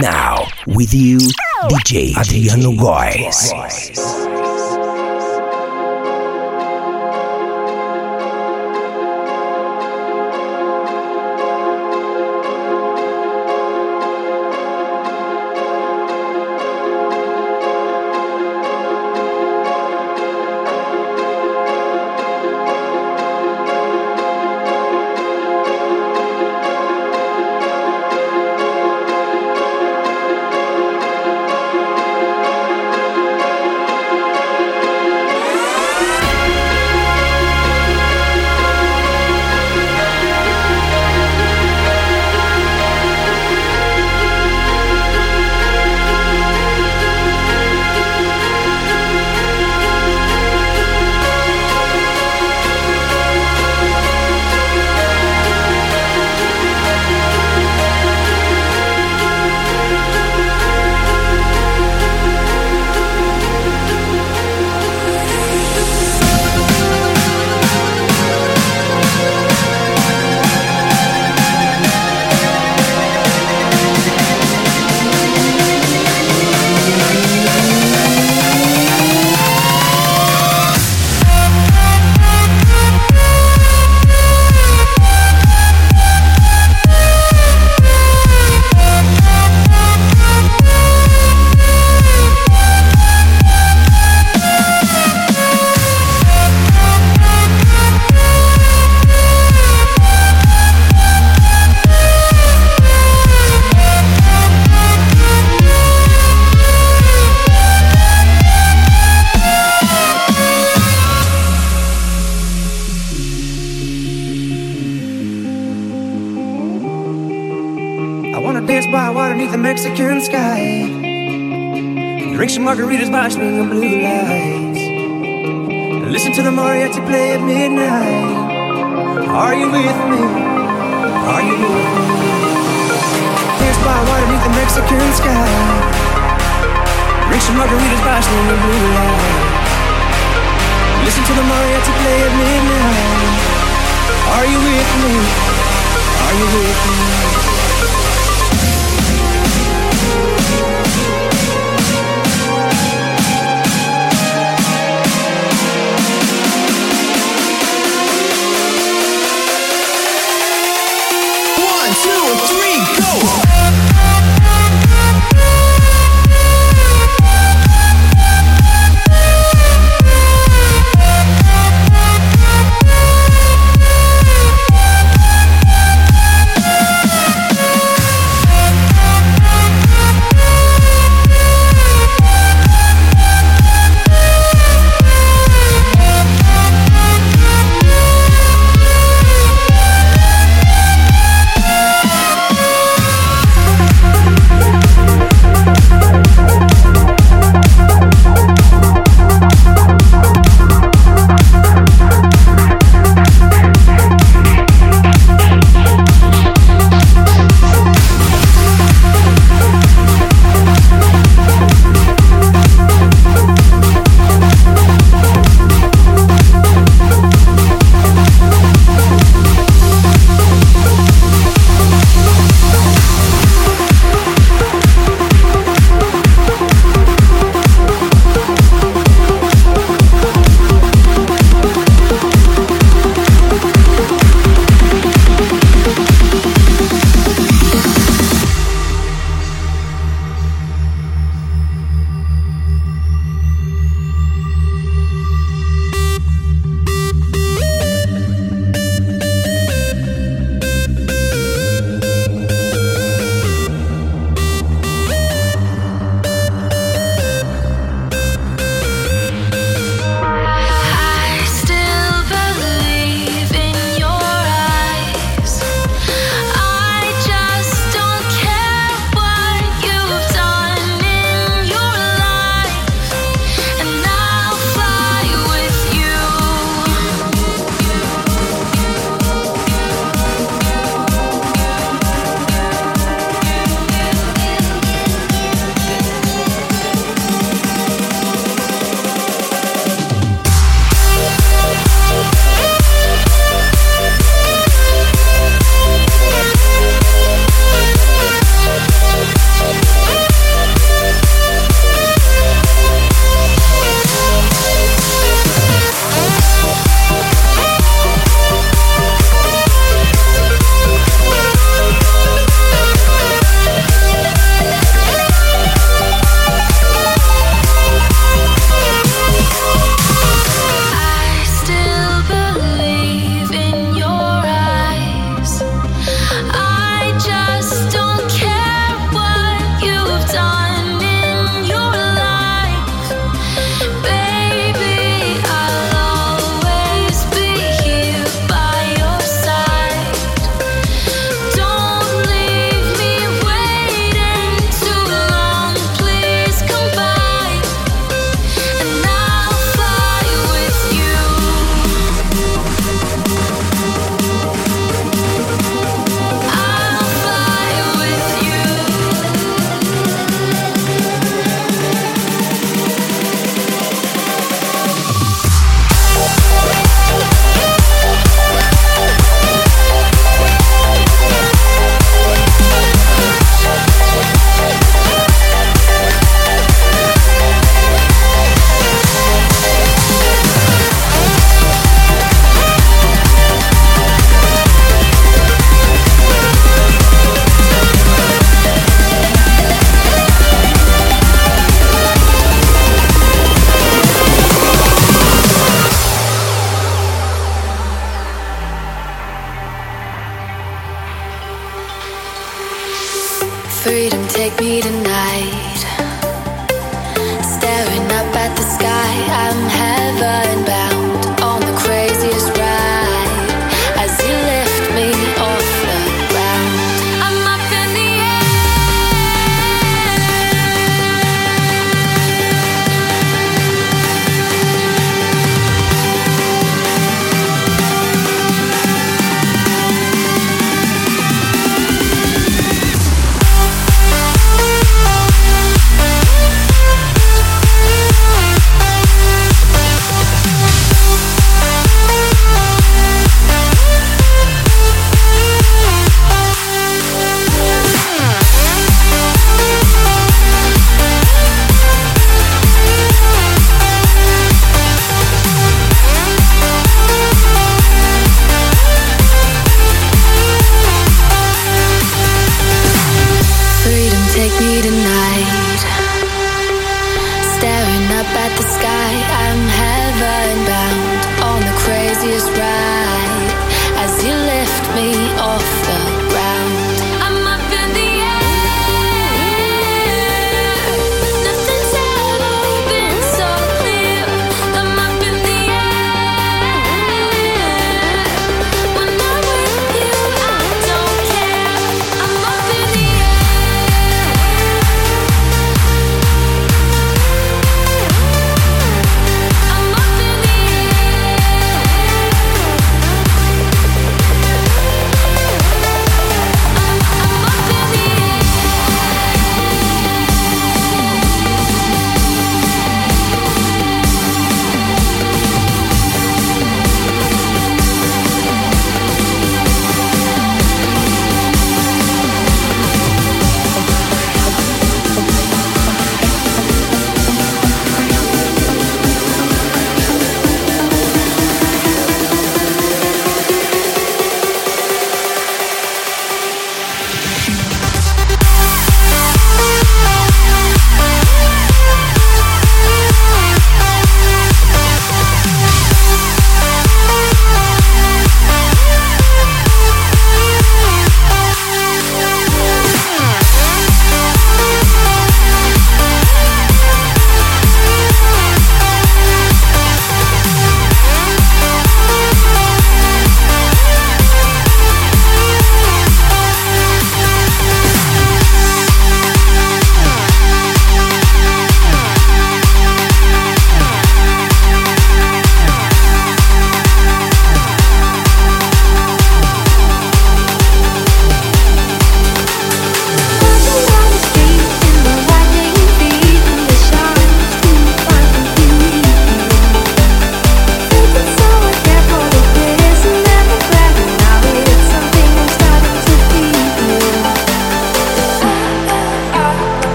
Now, with you, DJ Adriano Góes.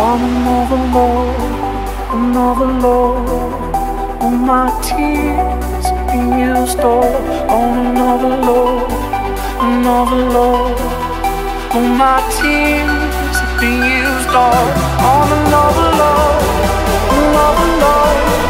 On another love, another love, all my tears been used up. On another love, another love, all my tears been used up. On another love, another love.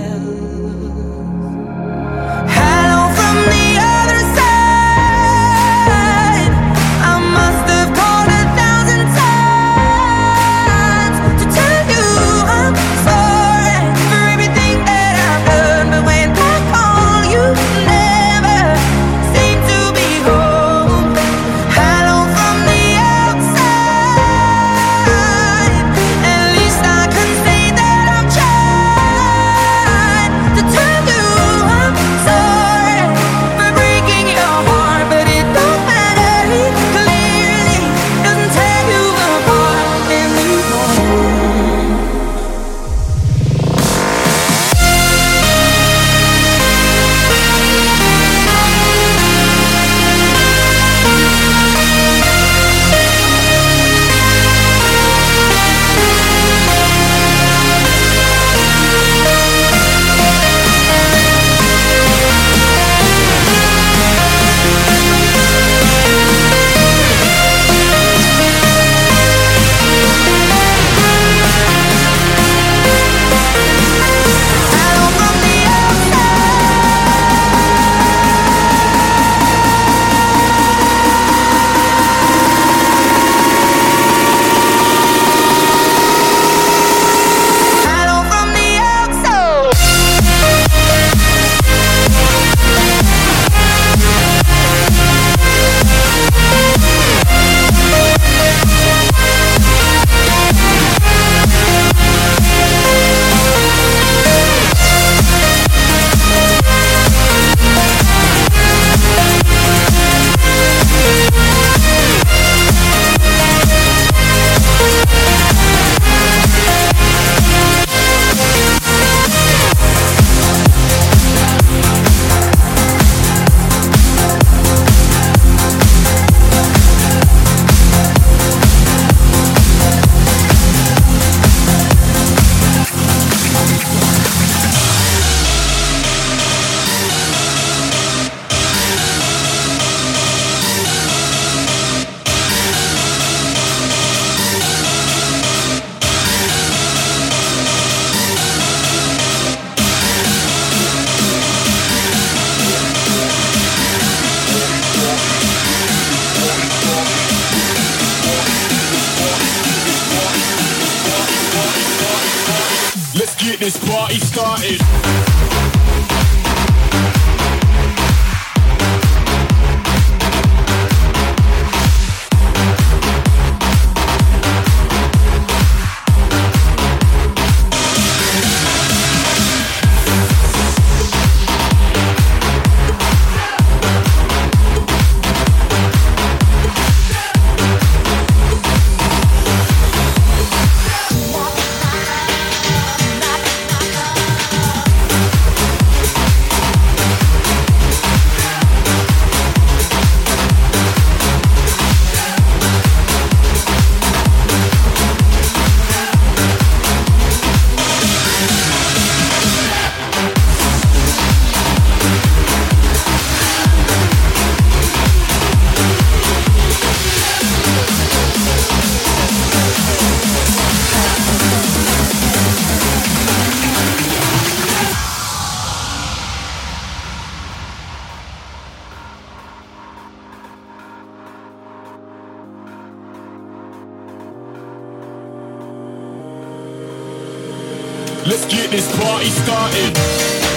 Let's get this party started.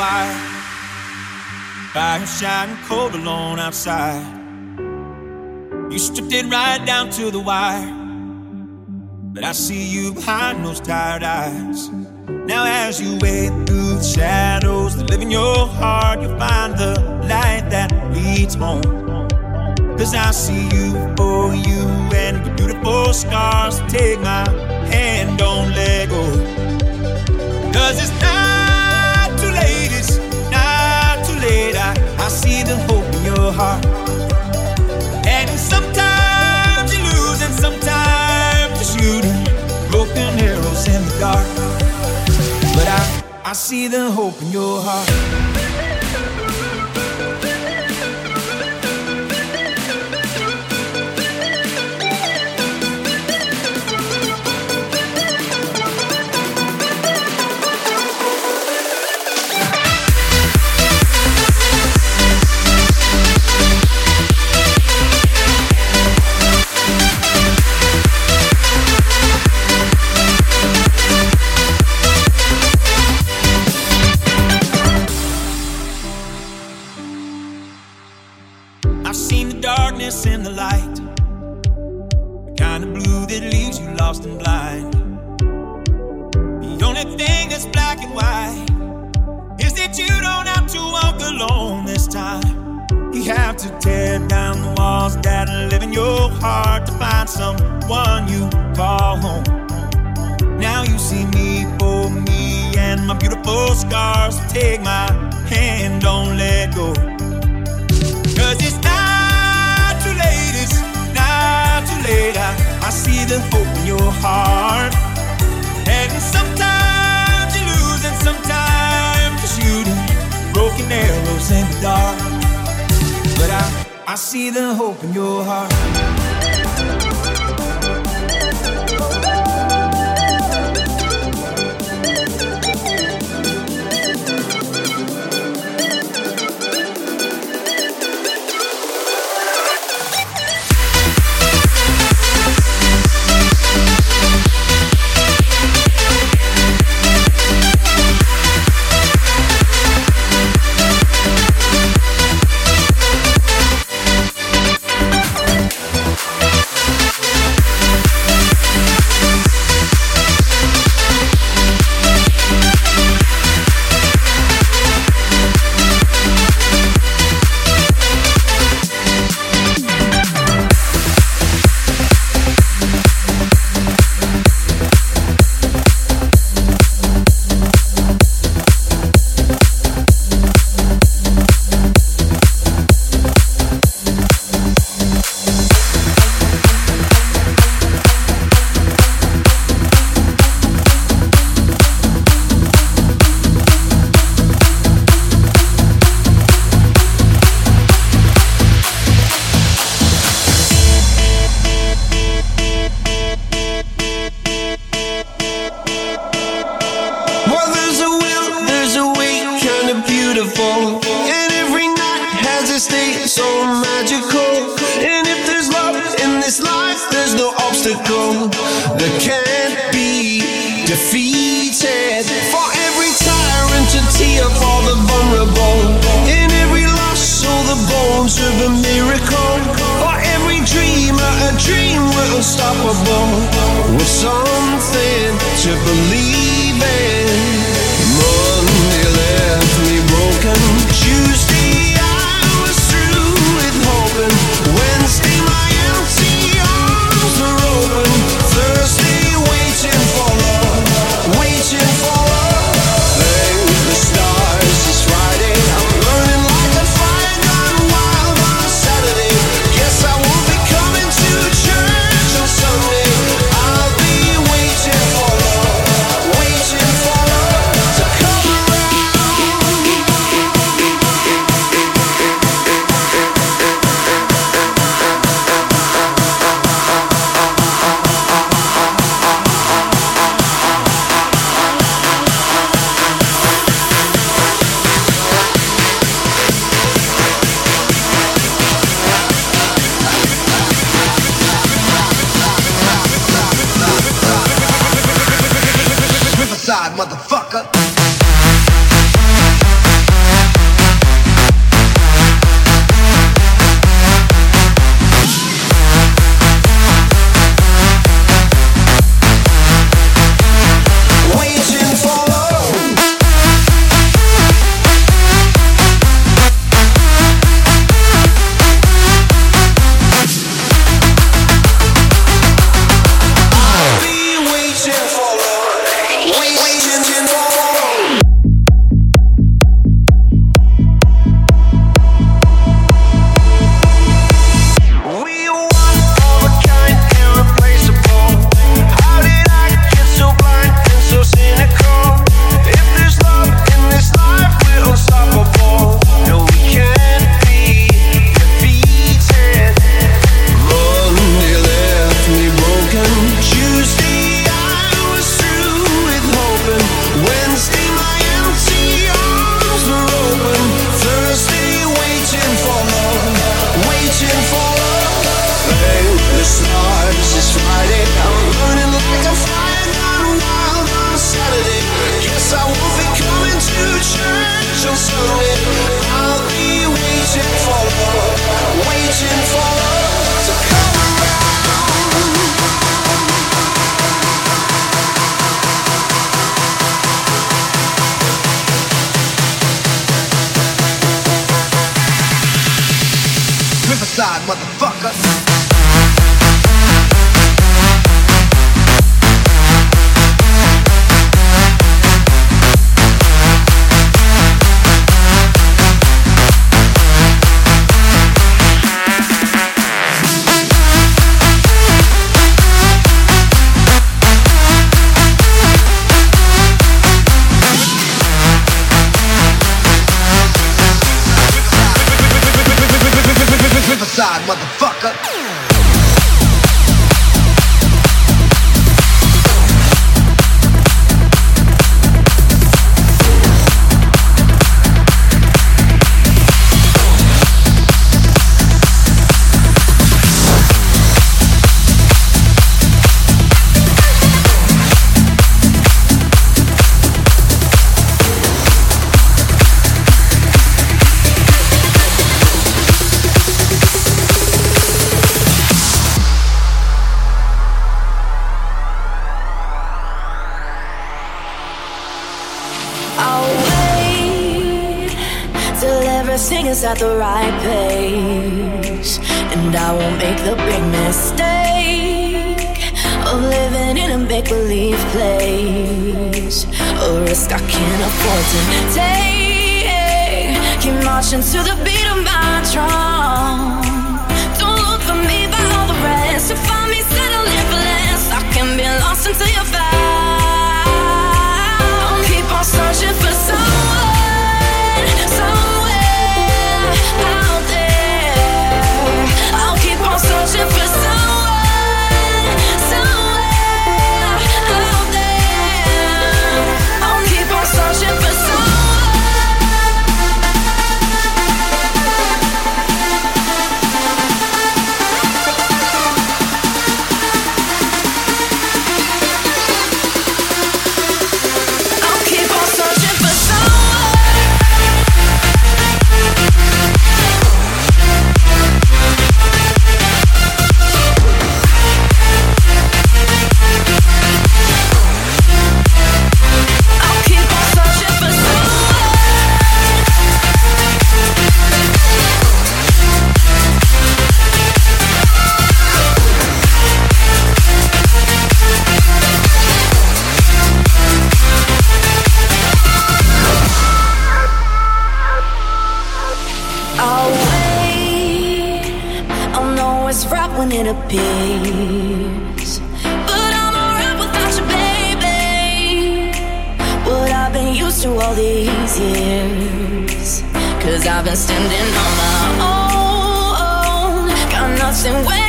wide by him shining cold alone outside. You stripped it right down to the wire. But I see you behind those tired eyes. Now, as you wade through the shadows that live in your heart, you find the light that leads home. Cause I see you for you and the beautiful scars. Take my hand, don't let go. Cause it's time. see the hope in your heart. And sometimes you lose, and sometimes you shoot broken arrows in the dark. But I, I see the hope in your heart. Is at the right pace, and I won't make the big mistake of living in a make believe place. A risk I can't afford to take. Keep marching to the beat of my drum. Don't look for me by all the rest. To find me settling for less, I can be lost until you're found. Keep on searching for Cause I've been standing on my own. Got nothing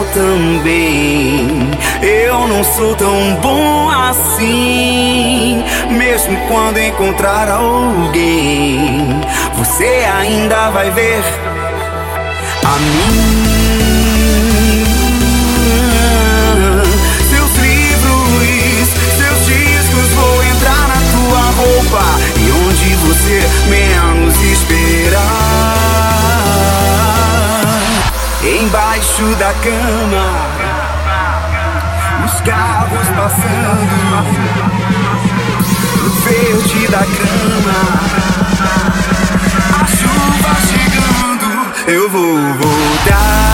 mal também. Eu não sou tão bom assim. Mesmo quando encontrar alguém, você ainda vai ver a minha. embaixo da cama, os carros passando, o verde da grama, a chuva chegando. Eu vou voltar.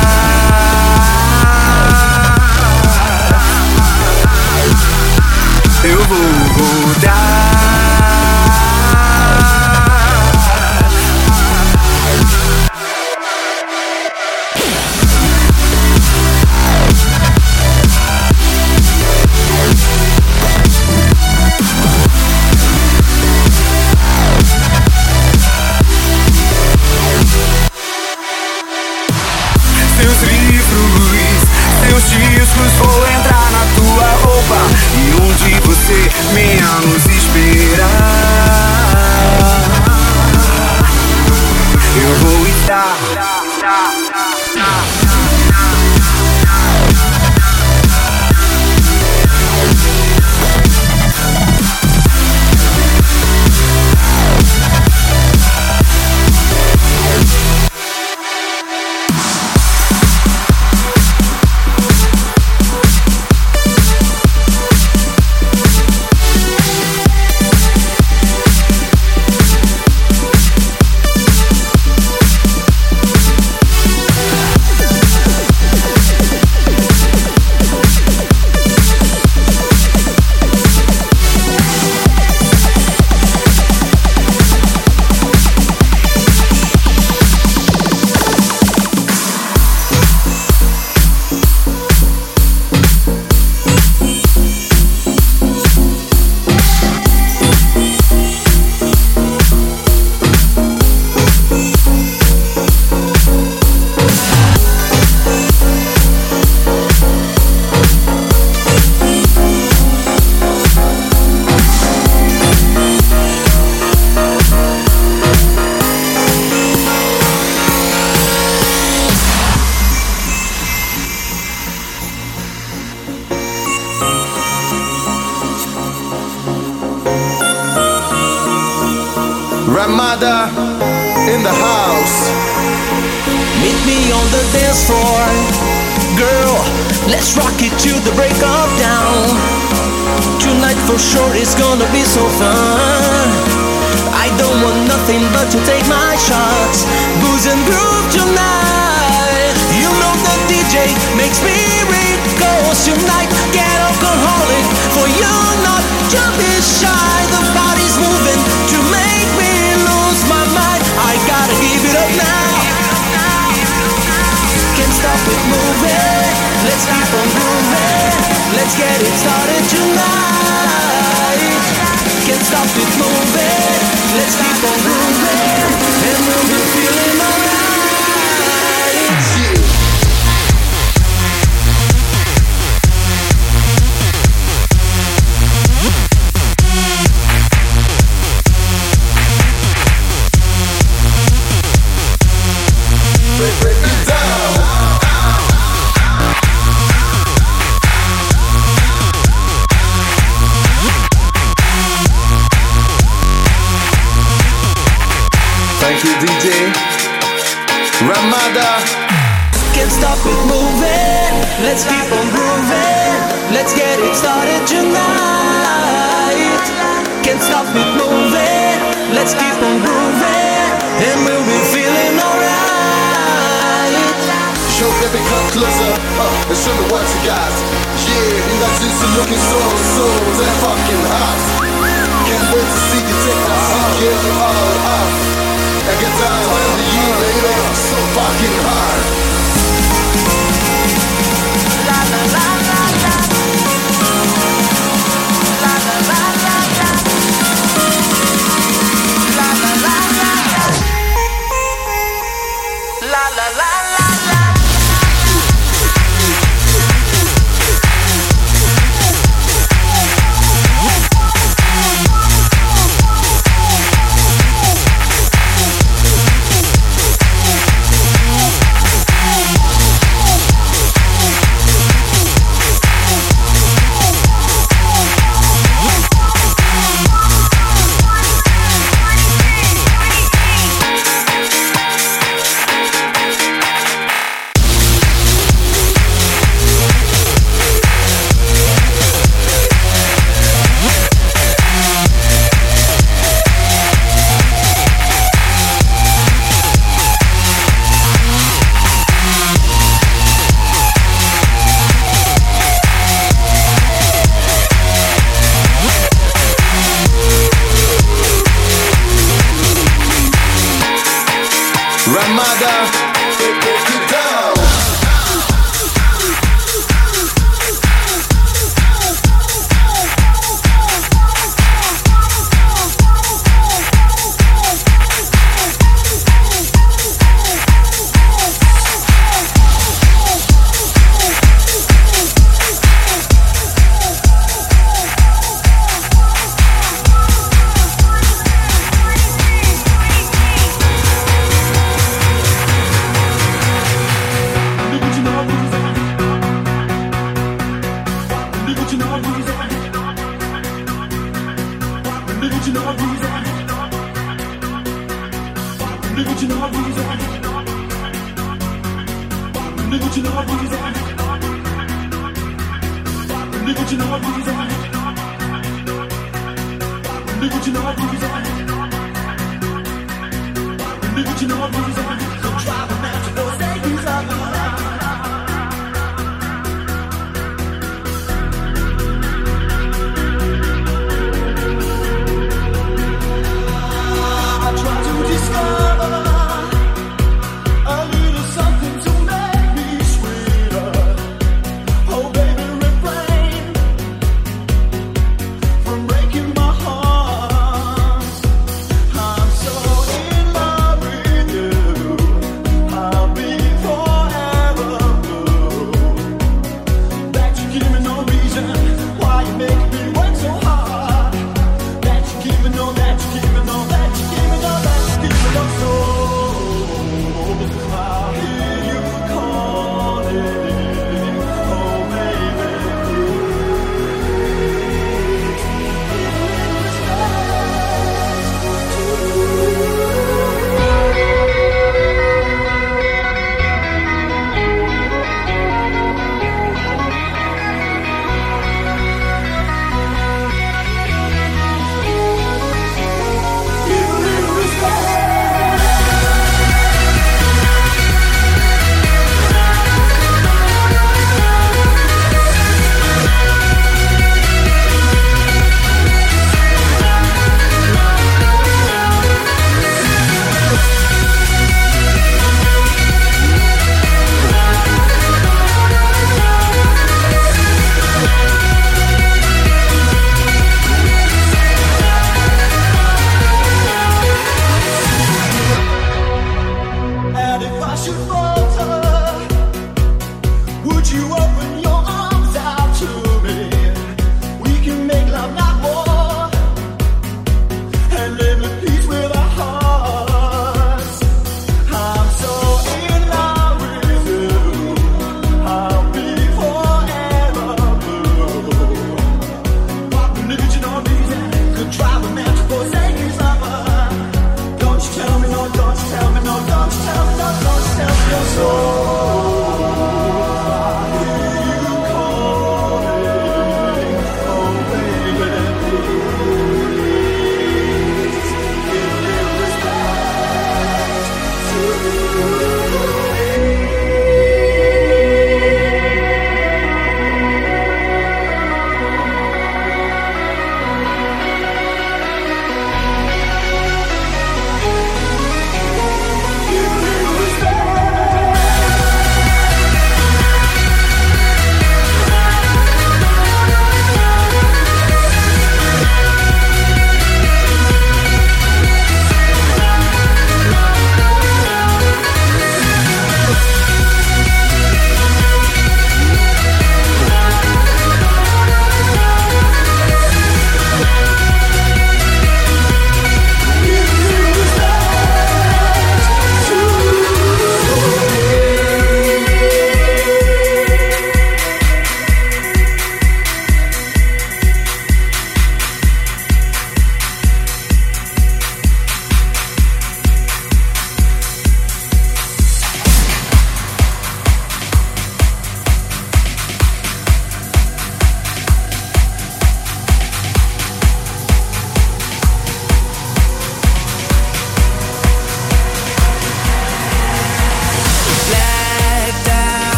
Eu vou voltar.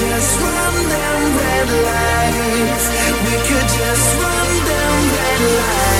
Just run them red lights.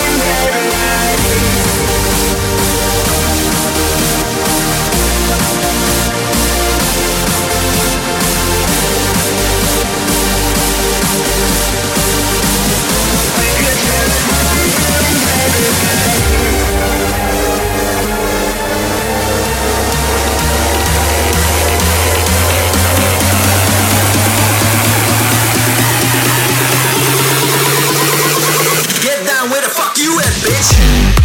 bitch.